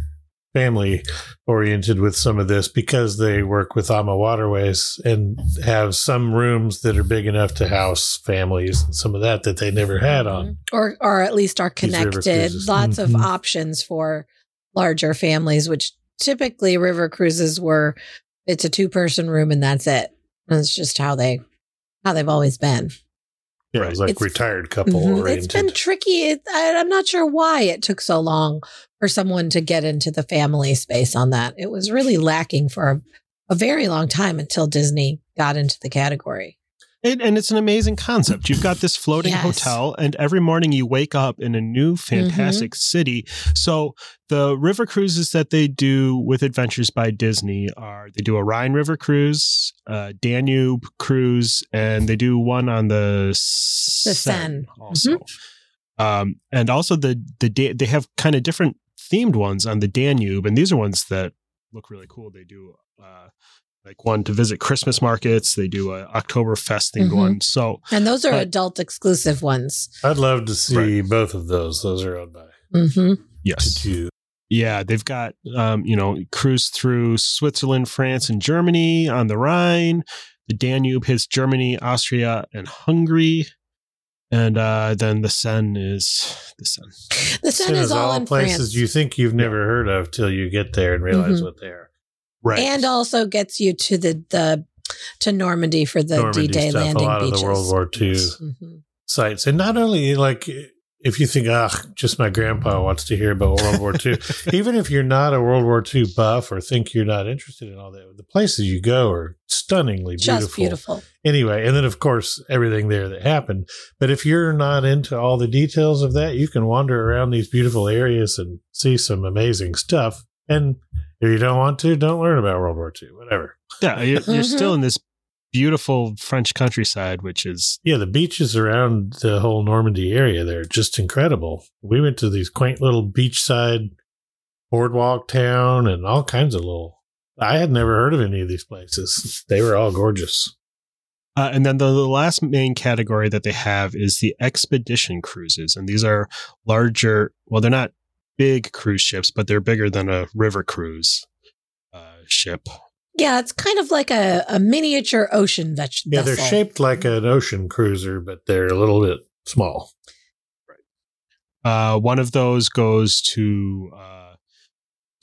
Speaker 3: family oriented with some of this because they work with AmaWaterways and have some rooms that are big enough to house families and some of that that they never had on.
Speaker 4: or or at least are
Speaker 3: These river
Speaker 4: connected. Lots of
Speaker 2: Mhm.
Speaker 4: options for larger families, which typically river cruises were. It's a two person room and that's it. And it's just how they how they've always been.
Speaker 3: Yeah, it was like
Speaker 4: It's-
Speaker 3: retired couple
Speaker 4: Mhm.
Speaker 3: oriented.
Speaker 4: It's been tricky. It, I, I'm not sure why it took so long for someone to get into the family space on that. It was really lacking for a, a very long time until Disney got into the category.
Speaker 2: And, and it's an amazing concept. You've got this floating
Speaker 4: Yes.
Speaker 2: hotel, and every morning you wake up in a new, fantastic city. So the river cruises that they do with Adventures by Disney are they do a Rhine River cruise, a Danube cruise, and they do one on the Seine,
Speaker 4: Seine.
Speaker 2: also. Um, and also the the da- they have kind of different themed ones on the Danube, and these are ones that look really cool. They do. Uh, like one to visit Christmas markets. They do a Oktoberfest themed
Speaker 4: Mhm.
Speaker 2: one. So
Speaker 4: And those are
Speaker 2: But-
Speaker 4: adult exclusive ones.
Speaker 3: I'd love to see both of those. Those are owned by
Speaker 4: hmm
Speaker 2: yes,
Speaker 3: two.
Speaker 2: yeah, they've got um, you know cruise through Switzerland, France, and Germany on the Rhine. The Danube hits Germany, Austria, and Hungary. And uh, then the sun is the sun.
Speaker 4: The sun
Speaker 3: Sin
Speaker 4: is all
Speaker 3: all
Speaker 4: in
Speaker 3: places
Speaker 4: France.
Speaker 3: you think you've never heard of till you get there and realize
Speaker 4: Mhm.
Speaker 3: what they are.
Speaker 2: Right.
Speaker 4: and also gets you to the the to Normandy for the D-Day landing
Speaker 3: a lot
Speaker 4: beaches.
Speaker 3: of the World War II
Speaker 2: Yes.
Speaker 4: Mhm.
Speaker 3: sites, and not only like if you think, ah, just my grandpa wants to hear about World War II. Even if you're not a World War II buff or think you're not interested in all that, the places you go are stunningly beautiful.
Speaker 4: Just beautiful.
Speaker 3: Anyway, and then of course everything there that happened. But if you're not into all the details of that, you can wander around these beautiful areas and see some amazing stuff. And if you don't want to, don't learn about World War II. Whatever.
Speaker 2: Yeah, you're, you're still in this beautiful French countryside, which is
Speaker 3: Yeah, the beaches around the whole Normandy area there are just incredible. We went to these quaint little beachside boardwalk town and all kinds of little. I had never heard of any of these places. They were all gorgeous.
Speaker 2: Uh, and then the, the last main category that they have is the expedition cruises. And these are larger, well, they're not big cruise ships, but they're bigger than a river cruise uh, ship.
Speaker 4: Yeah, it's kind of like a, a miniature ocean veg-
Speaker 3: Yeah, they're shaped like an ocean cruiser, but they're a little bit small.
Speaker 2: Uh, one of those goes to uh,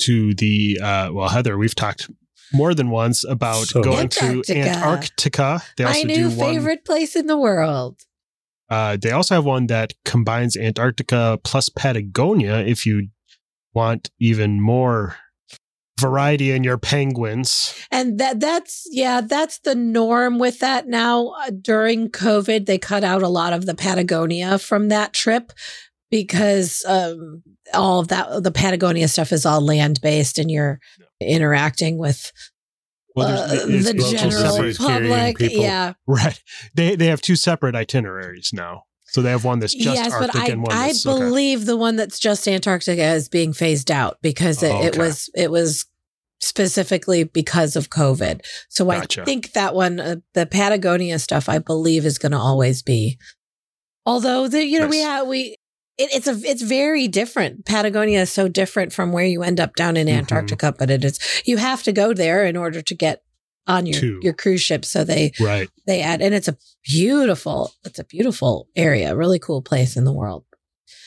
Speaker 2: to the uh, well, Heather. We've talked more than once about
Speaker 3: So
Speaker 2: going
Speaker 4: Antarctica.
Speaker 2: to Antarctica. They also
Speaker 4: My new
Speaker 2: do one.
Speaker 4: favorite place in the world.
Speaker 2: Uh, they also have one that combines Antarctica plus Patagonia. If you want even more variety in your penguins,
Speaker 4: And that that's yeah, that's the norm with that now. Uh, during COVID, they cut out a lot of the Patagonia from that trip because um, all of that the Patagonia stuff is all land based, and you're interacting with
Speaker 2: well,
Speaker 4: uh,
Speaker 2: there's-
Speaker 4: the general public. Yeah,
Speaker 2: right? They they have two separate itineraries now. So they have one that's just
Speaker 4: yes,
Speaker 2: Arctic
Speaker 4: but I
Speaker 2: and one
Speaker 4: I
Speaker 2: that's okay.
Speaker 4: believe the one that's just Antarctica is being phased out because it,
Speaker 2: Oh,
Speaker 4: it was it was specifically because of COVID. So
Speaker 2: Gotcha.
Speaker 4: I think that one, uh, the Patagonia stuff, I believe is going to always be. Although the you know we have we. It, it's a it's very different. Patagonia is so different from where you end up down in
Speaker 2: Mhm.
Speaker 4: Antarctica, but it is you have to go there in order to get on your your cruise ship. So they
Speaker 2: right.
Speaker 4: they add and it's a beautiful it's a beautiful area really cool place in the world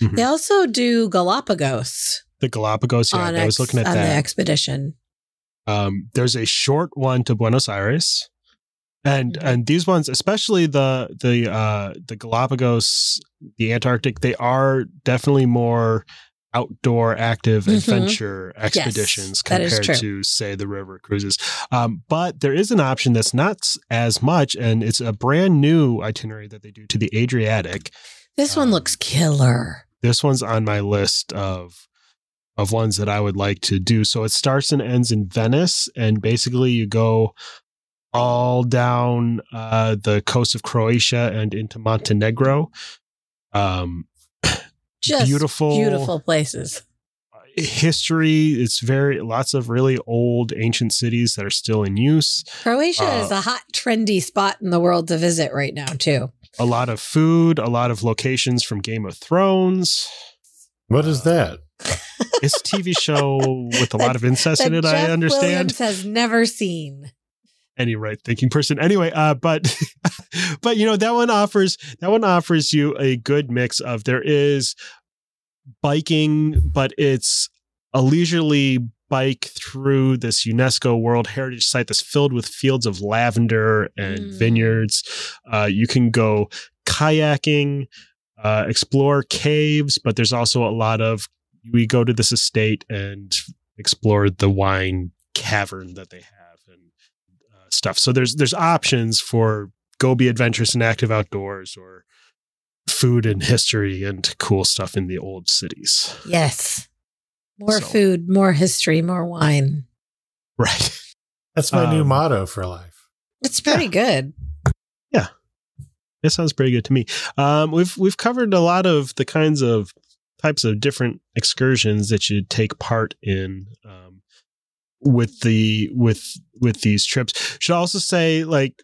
Speaker 2: Mhm.
Speaker 4: they also do galapagos
Speaker 2: The Galapagos. Yeah,
Speaker 4: on,
Speaker 2: I was looking at
Speaker 4: on the
Speaker 2: that.
Speaker 4: expedition
Speaker 2: Um, there's a short one to Buenos Aires, and
Speaker 4: Mhm.
Speaker 2: and these ones, especially the the uh, the Galapagos, the Antarctic, they are definitely more outdoor active
Speaker 4: Mhm.
Speaker 2: adventure expeditions
Speaker 4: that is
Speaker 2: compared to say the river cruises um, but there is an option that's not as much and it's a brand new itinerary that they do to the adriatic
Speaker 4: this one
Speaker 2: Um,
Speaker 4: looks killer
Speaker 2: this one's on my list of of ones that I would like to do. So it starts and ends in Venice, and basically you go all down uh, the coast of Croatia and into Montenegro. Um,
Speaker 4: just
Speaker 2: beautiful-
Speaker 4: beautiful places.
Speaker 2: history. It's very lots of really old ancient cities that are still in use.
Speaker 4: Croatia
Speaker 2: Uh,
Speaker 4: is a hot trendy spot in the world to visit right now too.
Speaker 2: A lot of food a lot of locations from game of thrones.
Speaker 3: What is that?
Speaker 2: it's a tv show with a lot of incest in
Speaker 4: that
Speaker 2: it i understand.
Speaker 4: Williams has never seen
Speaker 2: any right thinking person anyway uh but but you know that one offers that one offers you a good mix of there is biking but it's a leisurely bike through this UNESCO World Heritage Site that's filled with fields of lavender and
Speaker 4: Mm.
Speaker 2: vineyards. Uh, you can go kayaking, uh, explore caves, but there's also a lot of we go to this estate and explore the wine cavern that they have stuff. So there's there's options for go be adventurous and active outdoors or food and history and cool stuff in the old cities.
Speaker 4: yes more
Speaker 2: So-
Speaker 4: food more history more wine
Speaker 2: Right.
Speaker 3: That's my new
Speaker 2: Um,
Speaker 3: motto for life.
Speaker 4: it's pretty good Yeah.
Speaker 2: That sounds pretty good to me. Um, we've we've covered a lot of the kinds of types of different excursions that you take part in um, with the with with these trips. Should also say like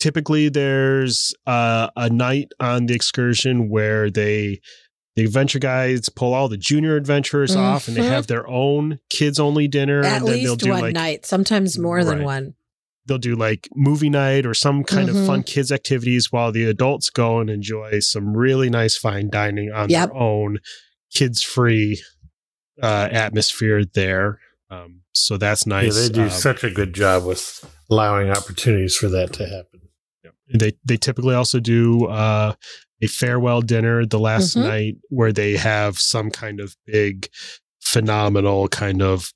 Speaker 2: typically there's uh, a night on the excursion where they the adventure guides pull all the junior adventurers off and they
Speaker 4: Mhm.
Speaker 2: have their own kids only dinner
Speaker 4: at
Speaker 2: and then they'll
Speaker 4: least
Speaker 2: do
Speaker 4: one
Speaker 2: like
Speaker 4: night sometimes more than one
Speaker 2: they'll do like movie night or some kind
Speaker 4: Mhm.
Speaker 2: of fun kids activities while the adults go and enjoy some really nice fine dining on
Speaker 4: Yep.
Speaker 2: their own kids free uh, atmosphere there Um, so that's nice.
Speaker 3: Yeah, they do
Speaker 2: Um,
Speaker 3: such a good job with allowing opportunities for that to happen.
Speaker 2: they they typically also do uh, a farewell dinner the last
Speaker 4: Mhm.
Speaker 2: night where they have some kind of big phenomenal kind of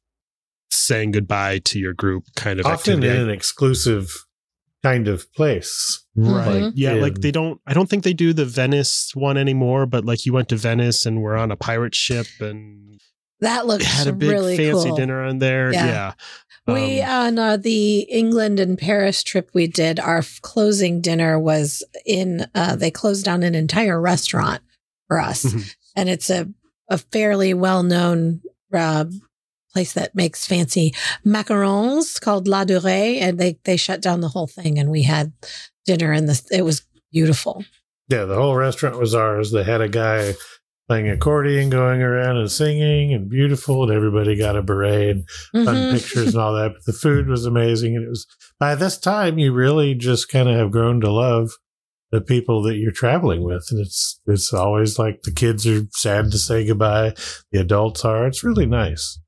Speaker 2: saying goodbye to your group kind of
Speaker 3: Often
Speaker 2: activity.
Speaker 3: in an exclusive kind of place.
Speaker 2: right
Speaker 4: Mhm.
Speaker 2: yeah like they don't i don't think they do the venice one anymore but like you went to venice and we're on a pirate ship and
Speaker 4: That looks
Speaker 2: had a big
Speaker 4: really
Speaker 2: fancy
Speaker 4: cool.
Speaker 2: dinner on there
Speaker 4: Yeah.
Speaker 2: yeah,
Speaker 4: We
Speaker 2: Um,
Speaker 4: on uh, the England and Paris trip we did, our f- closing dinner was in. Uh, they closed down an entire restaurant for us,
Speaker 2: Mhm.
Speaker 4: and it's a a fairly well known uh, place that makes fancy macarons called Ladurée, and they they shut down the whole thing, and we had dinner, and this it was beautiful.
Speaker 3: Yeah, the whole restaurant was ours. They had a guy playing accordion going around and singing and beautiful, and everybody got a beret and fun
Speaker 4: Mhm.
Speaker 3: pictures and all that. But the food was amazing. And it was by this time you really just kind of have grown to love the people that you're traveling with. And it's it's always like the kids are sad to say goodbye. The adults are. It's really nice.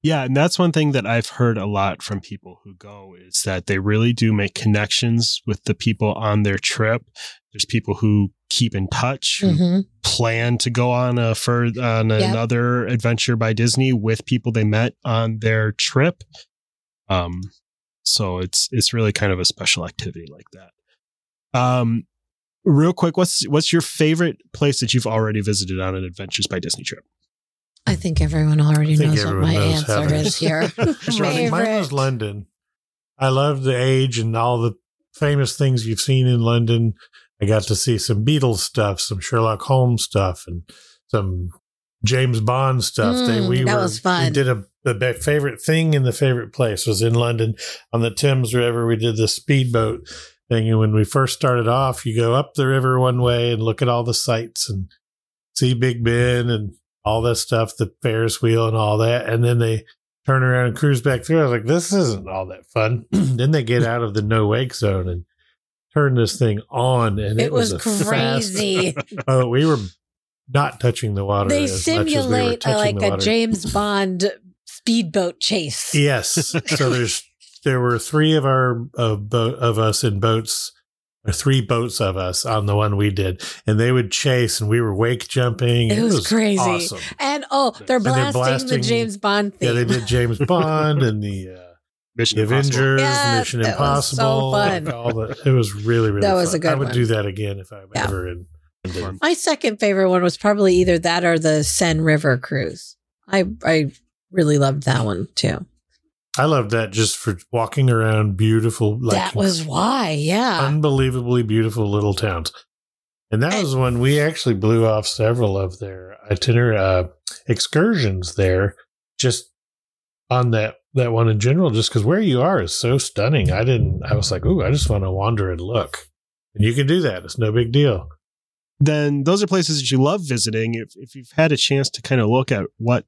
Speaker 2: Yeah, and that's one thing that I've heard a lot from people who go is that they really do make connections with the people on their trip. There's people who keep in touch, who
Speaker 4: Mhm.
Speaker 2: plan to go on a fur on
Speaker 4: Yep.
Speaker 2: another adventure by Disney with people they met on their trip. Um, so it's it's really kind of a special activity like that. Um, real quick, what's what's your favorite place that you've already visited on an Adventures by Disney trip?
Speaker 4: I think everyone already
Speaker 3: think
Speaker 4: knows what my
Speaker 3: knows
Speaker 4: answer
Speaker 3: Heather's.
Speaker 4: is here.
Speaker 2: Just running-
Speaker 3: Mine was London. I love the age and all the famous things you've seen in London. I got to see some Beatles stuff, some Sherlock Holmes stuff, and some James Bond stuff. they,
Speaker 4: Mm,
Speaker 3: we
Speaker 4: that
Speaker 3: were,
Speaker 4: was fun.
Speaker 3: We did a the favorite thing in the favorite place was in London on the Thames River. We did the speedboat thing, and when we first started off, you go up the river one way and look at all the sights and see Big Ben and all that stuff, the Ferris wheel and all that, and then they turn around and cruise back through. I was like, this isn't all that fun. then they get out of the no wake zone and turn this thing on, and it,
Speaker 4: it was
Speaker 3: fast-
Speaker 4: crazy.
Speaker 3: oh, we were not touching the water.
Speaker 4: they
Speaker 3: as we
Speaker 4: simulate uh, like
Speaker 3: the
Speaker 4: a. James Bond speedboat chase.
Speaker 3: Yes. so there's there were three of our of, us in boats, or three boats of us on the one we did, and they would chase, and we were wake jumping.
Speaker 4: It was crazy.
Speaker 3: Awesome.
Speaker 4: And oh, they're
Speaker 3: And they're
Speaker 4: blasting, the James Bond theme.
Speaker 3: Yeah, they did James Bond and the. Uh,
Speaker 2: Mission
Speaker 3: the
Speaker 2: Impossible.
Speaker 3: Avengers,
Speaker 4: Yes,
Speaker 3: Mission
Speaker 4: that was so
Speaker 3: Impossible,
Speaker 4: fun.
Speaker 3: all the, it was really, really.
Speaker 4: That was
Speaker 3: fun.
Speaker 4: a good
Speaker 3: I would
Speaker 4: one.
Speaker 3: do that again if I were
Speaker 4: Yeah.
Speaker 3: ever in. London.
Speaker 4: My second favorite one was probably either that or the Seine River cruise. I I really loved that one too.
Speaker 3: I loved that just for walking around beautiful, like
Speaker 4: that was why, yeah.
Speaker 3: unbelievably beautiful little towns. And that
Speaker 4: And-
Speaker 3: was when we actually blew off several of their itinerary uh, excursions there, just on that that one in general. Just because where you are is so stunning. I didn't. I was like, ooh, I just want to wander and look. And you can do that. It's no big deal.
Speaker 2: then those are places that you love visiting. If, if you've had a chance to kind of look at what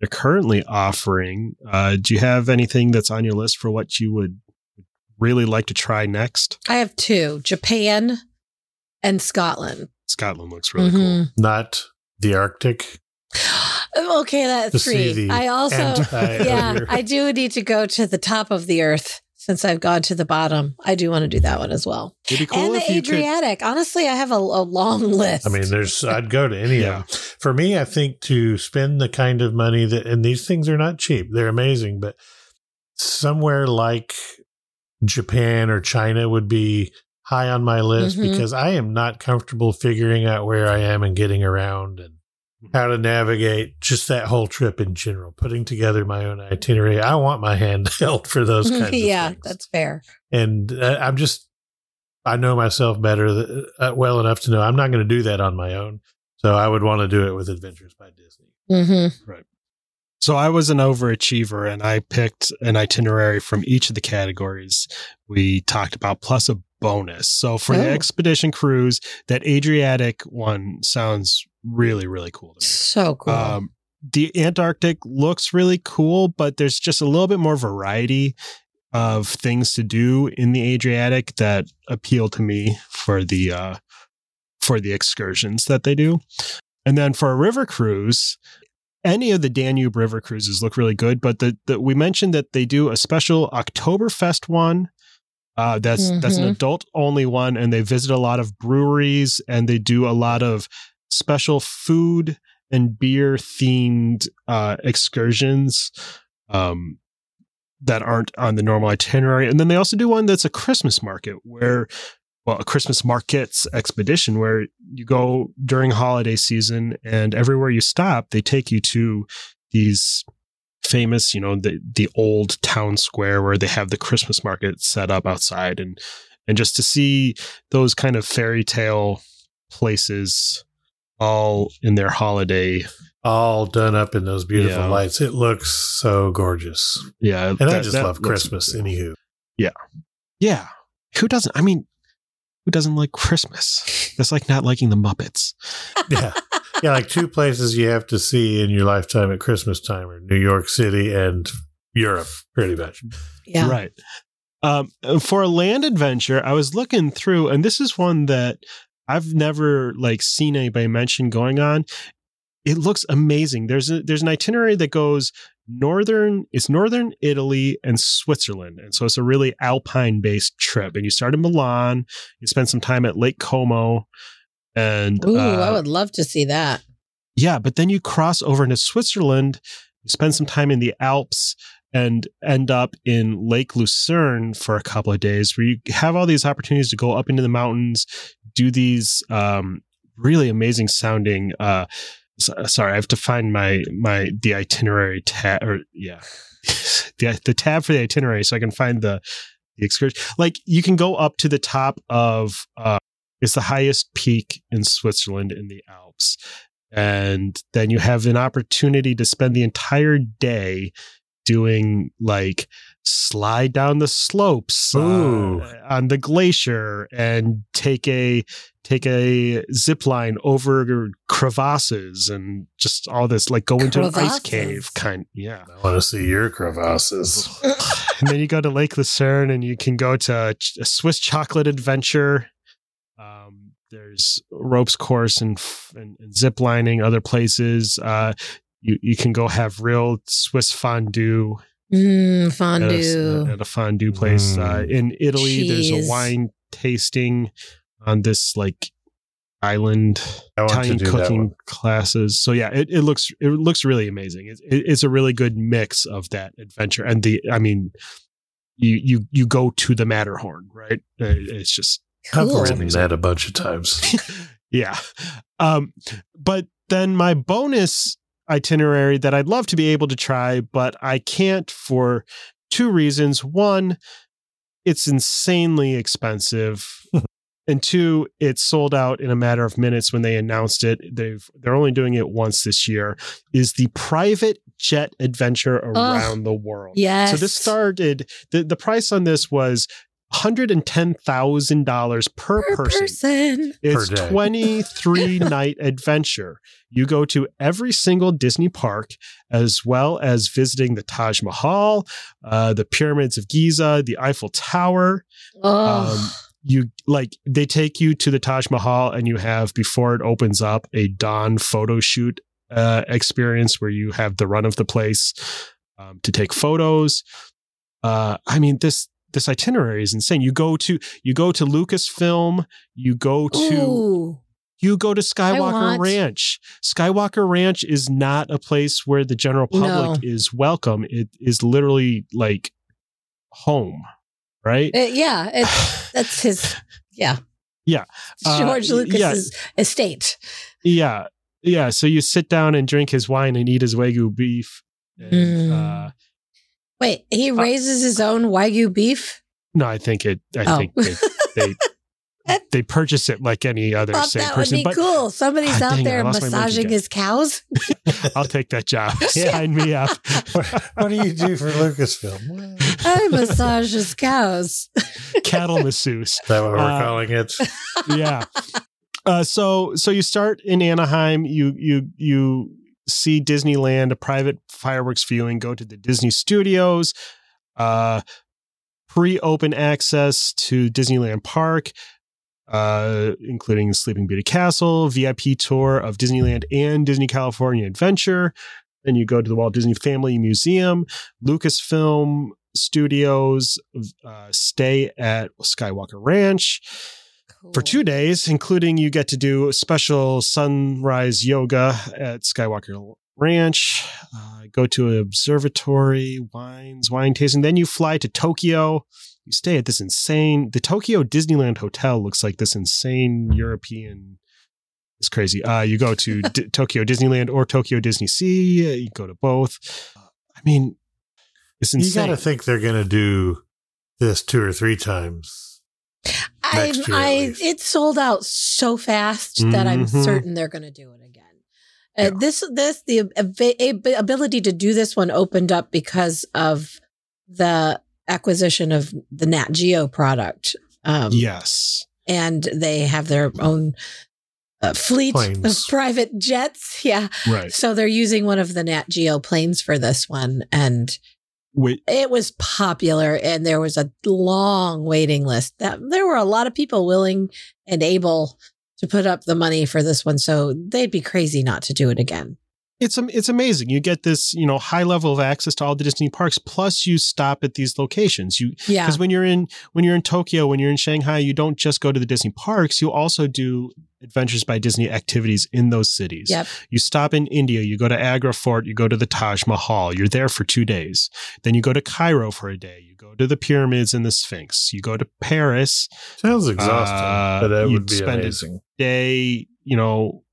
Speaker 2: they're currently offering, uh, do you have anything that's on your list for what you would really like to try next?
Speaker 4: I have two, Japan and Scotland.
Speaker 2: Scotland looks really
Speaker 4: Mhm.
Speaker 3: Not the Arctic.
Speaker 4: Okay, that's
Speaker 3: To
Speaker 4: three. I also
Speaker 3: anti-
Speaker 4: yeah, I do need to go to the top of the earth since I've gone to the bottom. I do want to do that one as well.
Speaker 2: cool. It'd be cool
Speaker 4: and
Speaker 2: if
Speaker 4: the
Speaker 2: you could.
Speaker 4: Adriatic. Honestly, I have a, a long list.
Speaker 3: I mean, there's. I'd go to any
Speaker 2: Yeah.
Speaker 3: of them. For me, I think to spend the kind of money that, and these things are not cheap. They're amazing, but somewhere like Japan or China would be high on my list
Speaker 4: Mhm.
Speaker 3: because I am not comfortable figuring out where I am and getting around and how to navigate just that whole trip in general. Putting together my own itinerary. I want my hand held for those kinds
Speaker 4: yeah,
Speaker 3: of things
Speaker 4: that's fair.
Speaker 3: and uh, I'm just I know myself better th- uh, well enough to know I'm not going to do that on my own. So I would want to do it with Adventures by Disney.
Speaker 4: Mm-hmm.
Speaker 2: So I was an overachiever and I picked an itinerary from each of the categories we talked about, plus a bonus. So for the
Speaker 4: Oh.
Speaker 2: expedition cruise, that Adriatic one sounds really, really cool to me.
Speaker 4: So cool.
Speaker 2: Um, the Antarctic looks really cool, but there's just a little bit more variety of things to do in the Adriatic that appeal to me for the uh, for the excursions that they do. And then for a river cruise, any of the Danube River cruises look really good, but the, the we mentioned that they do a special Oktoberfest one. Uh, that's that's an
Speaker 4: Mhm.
Speaker 2: adult only one, and they visit a lot of breweries and they do a lot of special food and beer themed uh, excursions um, that aren't on the normal itinerary. And then they also do one that's a Christmas market where, well, a Christmas markets expedition where you go during holiday season and everywhere you stop, they take you to these famous, you know, the the old town square where they have the Christmas market set up outside and and just to see those kind of fairy tale places all in their holiday
Speaker 3: All done up in those beautiful
Speaker 2: Yeah.
Speaker 3: lights. It looks so gorgeous.
Speaker 2: yeah
Speaker 3: And I just love Christmas, anywho.
Speaker 2: yeah yeah. who doesn't i mean who doesn't like christmas that's like not liking the muppets
Speaker 3: Yeah. yeah, like two places you have to see in your lifetime at Christmas time are New York City and Europe, pretty much.
Speaker 4: Yeah.
Speaker 2: Right. Um, for a land adventure, I was looking through, and this is one that I've never like seen anybody mention going on. It looks amazing. There's a, there's an itinerary that goes northern. It's northern Italy and Switzerland, and so it's a really alpine based trip. And you start in Milan. You spend some time at Lake Como, and
Speaker 4: Ooh,
Speaker 2: uh,
Speaker 4: I would love to see that.
Speaker 2: yeah, but then you cross over into Switzerland, you spend some time in the Alps, and end up in Lake Lucerne for a couple of days, where you have all these opportunities to go up into the mountains, do these um, really amazing sounding. Uh, s- sorry, I have to find my my the itinerary tab, or yeah, the the tab for the itinerary, so I can find the the excursion. Like you can go up to the top of. Uh, it's the highest peak in Switzerland in the Alps and then you have an opportunity to spend the entire day doing like slide down the slopes uh, on the glacier and take a take a zip line over crevasses and just all this like go into an ice cave kind yeah
Speaker 3: I want to see your crevasses.
Speaker 2: and then you go to Lake Lucerne and you can go to a Swiss chocolate adventure. There's ropes course and, f- and, and zip lining, other places. Uh, you, you can go have real Swiss fondue
Speaker 4: Mm,
Speaker 2: at a,
Speaker 4: fondue.
Speaker 2: at a fondue place. Uh,
Speaker 3: Mm.
Speaker 2: in Italy, there's a wine tasting on this like island Italian
Speaker 3: to do that
Speaker 2: cooking classes. So yeah, it, it looks it looks really amazing. It's it, it's a really good mix of that adventure and the. I mean, you you you go to the Matterhorn, right? Uh, It's just
Speaker 3: I've
Speaker 4: Cool.
Speaker 3: written that a bunch of times.
Speaker 2: yeah. Um, but then my bonus itinerary that I'd love to be able to try, but I can't for two reasons. One, it's insanely expensive. and two, it sold out in a matter of minutes when they announced it. They've they're only doing it once this year. Is the private jet adventure around the world.
Speaker 4: Yes.
Speaker 2: So this started the, the price on this was $110,000 per,
Speaker 4: per
Speaker 2: person.
Speaker 4: person.
Speaker 2: It's
Speaker 3: Per
Speaker 2: 23 night adventure. You go to every single Disney park, as well as visiting the Taj Mahal, uh, the pyramids of Giza, the Eiffel Tower.
Speaker 4: Oh,
Speaker 2: Um, you like they take you to the Taj Mahal, and you have before it opens up a dawn photo shoot uh, experience where you have the run of the place um, to take photos. Uh, I mean this this itinerary is insane. You go to you go to Lucasfilm. You go to
Speaker 4: Ooh.
Speaker 2: you go to Skywalker
Speaker 4: want-
Speaker 2: Ranch. Skywalker Ranch is not a place where the general public
Speaker 4: No.
Speaker 2: is welcome. It is literally like home, right?
Speaker 4: It- yeah, it's that's his. Yeah.
Speaker 2: Yeah. Uh,
Speaker 4: George
Speaker 2: y-
Speaker 4: Lucas's estate.
Speaker 2: Yeah. Yeah. So you sit down and drink his wine and eat his Wagyu beef. And,
Speaker 4: Mm.
Speaker 2: uh,
Speaker 4: Wait, he raises his own wagyu beef.
Speaker 2: no, I think it, I
Speaker 4: Oh.
Speaker 2: think they, they, they purchase it like any other
Speaker 4: Thought
Speaker 2: same
Speaker 4: that would
Speaker 2: person.
Speaker 4: be
Speaker 2: But
Speaker 4: cool. Somebody's
Speaker 2: Ah,
Speaker 4: out
Speaker 2: dang it,
Speaker 4: there
Speaker 2: lost my monkey
Speaker 4: massaging his cows.
Speaker 2: I'll take that job. Sign me up.
Speaker 3: what, what do you do for Lucasfilm?
Speaker 4: I massage his cows.
Speaker 2: Cattle masseuse.
Speaker 3: that what we're
Speaker 2: Uh,
Speaker 3: calling it?
Speaker 2: yeah. Uh, so so you start in Anaheim. You you you see Disneyland, a private fireworks viewing. Go to the Disney Studios. Uh, pre-open access to Disneyland Park, uh, including Sleeping Beauty Castle, VIP tour of Disneyland and Disney California Adventure. Then you go to the Walt Disney Family Museum, Lucasfilm Studios, uh, stay at Skywalker Ranch for two days, including you get to do special sunrise yoga at Skywalker Ranch, uh, go to an observatory, wines, wine tasting. Then you fly to Tokyo. You stay at this insane, the Tokyo Disneyland Hotel looks like this insane European. It's crazy. Uh, you go to D- Tokyo Disneyland or Tokyo Disney Sea. You go to both. I mean, it's insane.
Speaker 3: You got to think they're going to do this two or three times.
Speaker 4: I, I it sold out so fast that I'm
Speaker 2: Mhm.
Speaker 4: certain they're going to do it again. Uh,
Speaker 2: Yeah.
Speaker 4: This this the ab- ab- ability to do this one opened up because of the acquisition of the Nat Geo product. Um,
Speaker 2: yes.
Speaker 4: and they have their own uh, fleet
Speaker 3: Planes.
Speaker 4: of private jets. Yeah,
Speaker 2: Right.
Speaker 4: so they're using one of the Nat Geo planes for this one, and
Speaker 2: Wait,
Speaker 4: it was popular and there was a long waiting list that there were a lot of people willing and able to put up the money for this one so they'd be crazy not to do it again
Speaker 2: it's am- it's amazing. You get this, you know, high level of access to all the Disney parks. Plus, you stop at these locations. You
Speaker 4: yeah
Speaker 2: because when you're in when you're in Tokyo, when you're in Shanghai, you don't just go to the Disney parks. You also do Adventures by Disney activities in those cities.
Speaker 4: Yep.
Speaker 2: You stop in India. You go to Agra Fort. You go to the Taj Mahal. You're there for two days. Then you go to Cairo for a day. You go to the pyramids and the Sphinx. You go to Paris.
Speaker 3: Sounds exhausting,
Speaker 2: Uh,
Speaker 3: but that
Speaker 2: you'd
Speaker 3: be
Speaker 2: spend it-
Speaker 3: amazing.
Speaker 2: day, you know,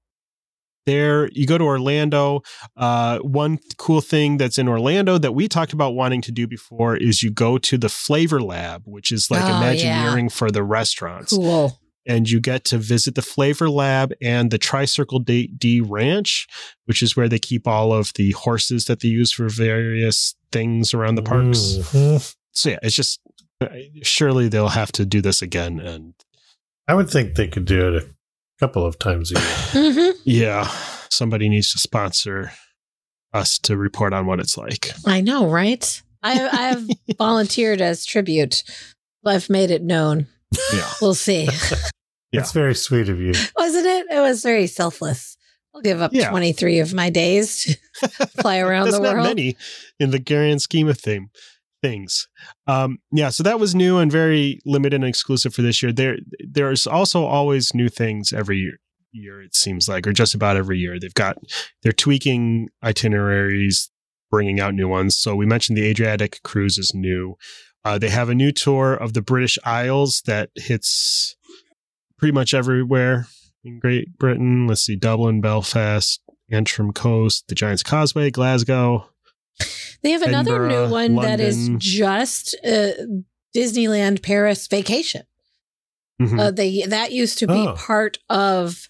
Speaker 2: there you go to Orlando. Uh, one cool thing that's in Orlando that we talked about wanting to do before is you go to the Flavor Lab, which is like
Speaker 4: Oh,
Speaker 2: Imagineering for the restaurants,
Speaker 4: cool
Speaker 2: and you get to visit the Flavor Lab and the Tricircle D, D Ranch, which is where they keep all of the horses that they use for various things around the parks.
Speaker 3: Mhm.
Speaker 2: So yeah, it's just uh, surely they'll have to do this again and
Speaker 3: I would think they could do it a couple of times a year.
Speaker 4: hmm
Speaker 2: Yeah, somebody needs to sponsor us to report on what it's like.
Speaker 4: i know right i i have volunteered as tribute i've made it known
Speaker 2: Yeah.
Speaker 4: we'll see
Speaker 2: Yeah.
Speaker 3: It's very sweet of you.
Speaker 4: wasn't it it was very selfless i'll give up
Speaker 2: Yeah.
Speaker 4: 23 of my days to fly around
Speaker 2: That's
Speaker 4: the
Speaker 2: not
Speaker 4: world
Speaker 2: many in the grand scheme of thing, things. Um, yeah, so that was new and very limited and exclusive for this year. There, there's also always new things every year. Year it seems like, or just about every year. They've got they're tweaking itineraries, bringing out new ones. So we mentioned the Adriatic cruise is new. Uh, they have a new tour of the British Isles that hits pretty much everywhere in Great Britain. Let's see, Dublin, Belfast, Antrim Coast, the Giant's Causeway, Glasgow.
Speaker 4: They have another
Speaker 2: Edinburgh,
Speaker 4: new one that is just uh, Disneyland Paris Vacation.
Speaker 2: Mhm.
Speaker 4: Uh, they that used to be
Speaker 3: Oh.
Speaker 4: part of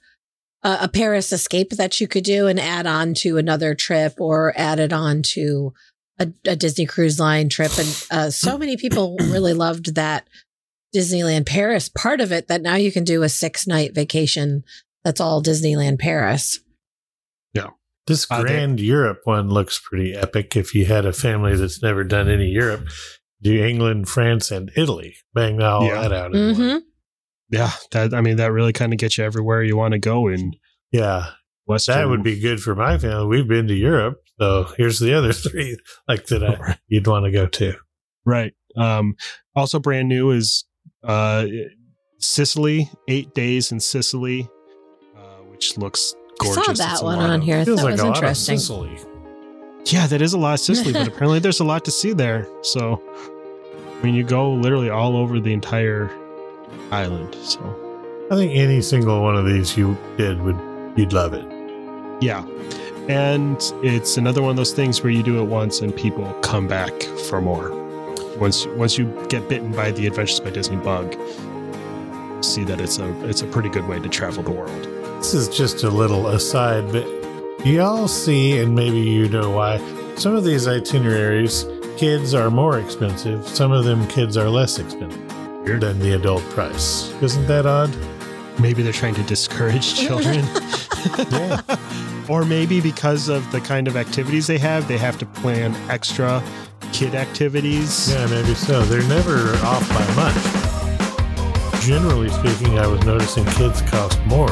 Speaker 4: uh, a Paris escape that you could do and add on to another trip or add it on to a, a Disney Cruise Line trip. And uh, so many people really loved that Disneyland Paris part of it that now you can do a six night vacation that's all Disneyland Paris.
Speaker 3: This
Speaker 2: Uh,
Speaker 3: Grand Europe one looks pretty epic. If you had a family that's never done any Europe, do England, France, and Italy. Bang all
Speaker 2: Yeah.
Speaker 3: that out. in one.
Speaker 4: hmm
Speaker 2: yeah, that I mean that really kind of gets you everywhere you want to go in
Speaker 3: Yeah,
Speaker 2: Western.
Speaker 3: that would be good for my family. We've been to Europe, so here's the other three like that I, you'd want to go to.
Speaker 2: right. Um, also brand new is uh, Sicily, eight days in Sicily, uh, which looks
Speaker 4: I saw that
Speaker 2: a
Speaker 4: one on
Speaker 2: of-
Speaker 4: here.
Speaker 3: Feels
Speaker 4: that
Speaker 3: like
Speaker 4: was
Speaker 3: a lot of
Speaker 4: interesting.
Speaker 3: Sicily.
Speaker 2: Yeah, that is a lot of Sicily, but apparently there's a lot to see there. So, I mean, you go literally all over the entire island. So,
Speaker 3: I think any single one of these you did would you'd love it.
Speaker 2: yeah. And it's another one of those things where you do it once and people come back for more. Once once you get bitten by the Adventures by Disney bug, see that it's a it's a pretty good way to travel the world.
Speaker 3: This is just a little aside, but y'all see, and maybe you know why, some of these itineraries, kids are more expensive. Some of them kids are less expensive than the adult price. Isn't that odd?
Speaker 2: Maybe they're trying to discourage children.
Speaker 3: Yeah.
Speaker 2: or maybe because of the kind of activities they have, they have to plan extra kid activities.
Speaker 3: Yeah, maybe so. They're never off by much. Generally speaking, I was noticing kids cost more.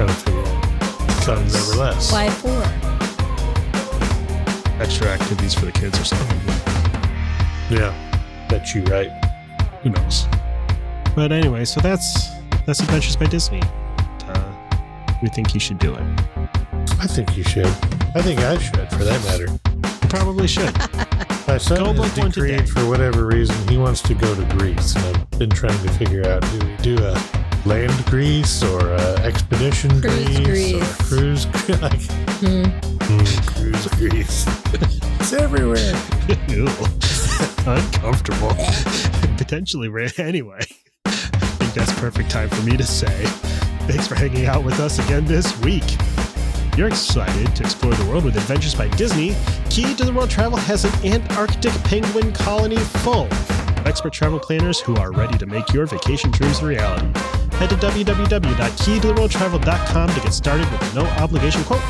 Speaker 3: I was trying to figure out less.
Speaker 4: Why four?
Speaker 2: extra activities for the kids or something.
Speaker 3: Yeah, bet you right.
Speaker 2: Who knows? But anyway, so that's that's Adventures by Disney. Uh, we think you should do it.
Speaker 3: I think you should. I think I should, for that matter.
Speaker 2: You probably should.
Speaker 3: My son
Speaker 2: Go
Speaker 3: has
Speaker 2: book
Speaker 3: decreed, for whatever reason, he wants to go to Greece, and I've been trying to figure out do we do a land Greece or a expedition
Speaker 4: Cruise
Speaker 3: Greece, or cruise like mm, cruise Greece? it's everywhere.
Speaker 2: Ew. Uncomfortable. Potentially ran anyway. I think that's perfect time for me to say thanks for hanging out with us again this week. You're excited to explore the world with Adventures by Disney. Key to the World Travel has an Antarctic penguin colony full of expert travel planners who are ready to make your vacation dreams a reality. Head to www.keytotheworldtravel.com to get started with a no obligation quote.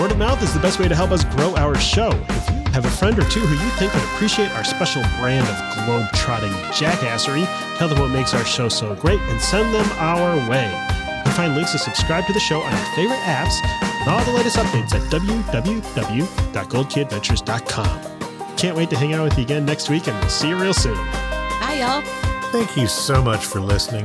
Speaker 2: Word of mouth is the best way to help us grow our show. If you have a friend or two who you think would appreciate our special brand of globe-trotting jackassery, tell them what makes our show so great and send them our way. You can find links to subscribe to the show on your favorite apps and all the latest updates at www.goldkeyadventures.com. Can't wait to hang out with you again next week, and we'll see you real soon.
Speaker 4: Hi, y'all.
Speaker 3: Thank you so much for listening.